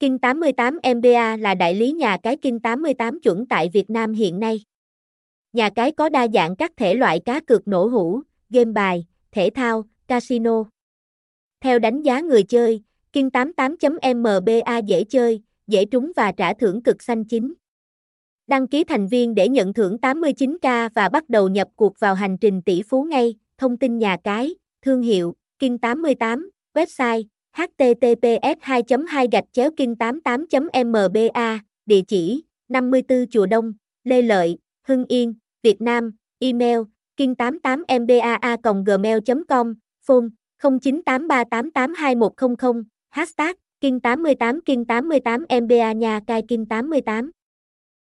King 88 MBA là đại lý nhà cái King 88 chuẩn tại Việt Nam hiện nay. Nhà cái có đa dạng các thể loại cá cược nổ hũ, game bài, thể thao, casino. Theo đánh giá người chơi, King 88.MBA dễ chơi, dễ trúng và trả thưởng cực xanh chính. Đăng ký thành viên để nhận thưởng 89k và bắt đầu nhập cuộc vào hành trình tỷ phú ngay. Thông tin nhà cái, thương hiệu, King 88, website, https 2 2 gạch chéo kinh 88 mba địa chỉ 54 Chùa Đông, Lê Lợi, Hưng Yên, Việt Nam, email kinh 88 mbaa gmail com phone 0983882100, hashtag kinh 88 kinh 88 mba nhà cai kinh 88